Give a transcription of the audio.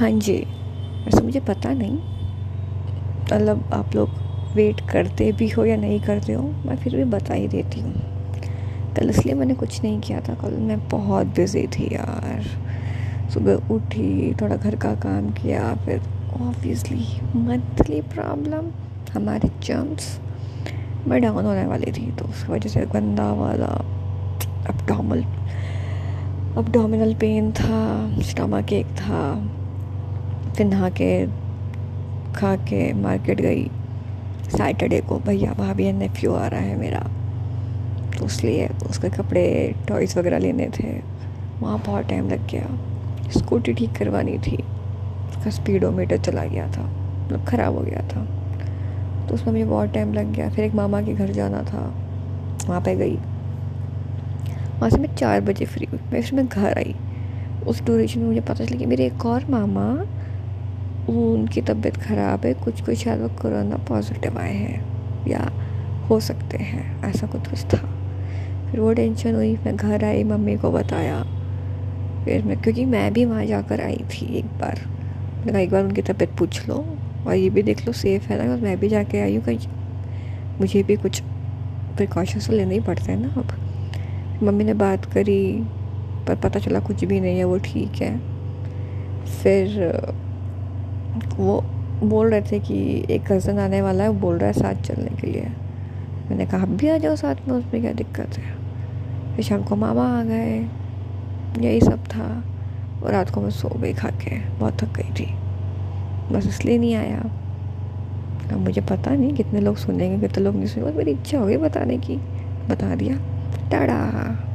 हाँ जी, वैसे मुझे पता नहीं मतलब आप लोग वेट करते भी हो या नहीं करते हो, मैं फिर भी बता ही देती हूँ। कल इसलिए मैंने कुछ नहीं किया था, कल मैं बहुत बिज़ी थी यार। सुबह उठी, थोड़ा घर का काम किया, फिर ऑब्वियसली मंथली प्रॉब्लम हमारे जम्स मैं डाउन होने वाली थी तो उसकी वजह से गंदा वाला अपडोमल अपडोमिनल पेन था स्टमक एक था। फिर नहा के, खा के मार्केट गई। सैटरडे को, भैया, भाभी नेफ्यू आ रहा है मेरा। तो इसलिए उसके कपड़े टॉयज़ वगैरह लेने थे। वहाँ बहुत टाइम लग गया। स्कूटी ठीक करवानी थी। उसका स्पीडोमीटर चला गया था। मतलब ख़राब हो गया था। तो उसमें मुझे बहुत टाइम लग गया। फिर एक मामा के घर जाना था। वहाँ पे गई। वहाँ से मैं चार बजे फ्री हुई। मैं फिर मैं घर आई। उस ड्यूरेशन में मुझे पता चला कि मेरे एक और मामा वो उनकी तबीयत ख़राब है, कुछ कुछ शायद वो कोरोना पॉजिटिव आए हैं, या हो सकते हैं, ऐसा कुछ कुछ था। फिर वो टेंशन हुई, मैं घर आई, मम्मी को बताया। फिर मैं, क्योंकि मैं भी वहाँ जाकर आई थी एक बार। मैंने कहा, एक बार उनकी तबीयत पूछ लो, और ये भी देख लो सेफ़ है ना मैं भी जाके आई हूँ कहीं। मुझे भी कुछ प्रिकॉशंस तो लेने ही पड़ते हैं ना अब। मम्मी ने बात करी, पर पता चला कुछ भी नहीं है, वो ठीक है। फिर वो बोल रहे थे कि एक कज़न आने वाला है, वो बोल रहा है साथ चलने के लिए। मैंने कहा भी आ जाओ साथ में, उसमें क्या दिक्कत है? फिर शाम को मामा आ गए। यही सब था। और रात को मैं सो गई खा के। बहुत थक गई थी। बस इसलिए नहीं आया। अब मुझे पता नहीं कितने लोग सुनेंगे, कितने लोग नहीं सुनेंगे। मेरी इच्छा हो गई बताने की। बता दिया। टाड़ा।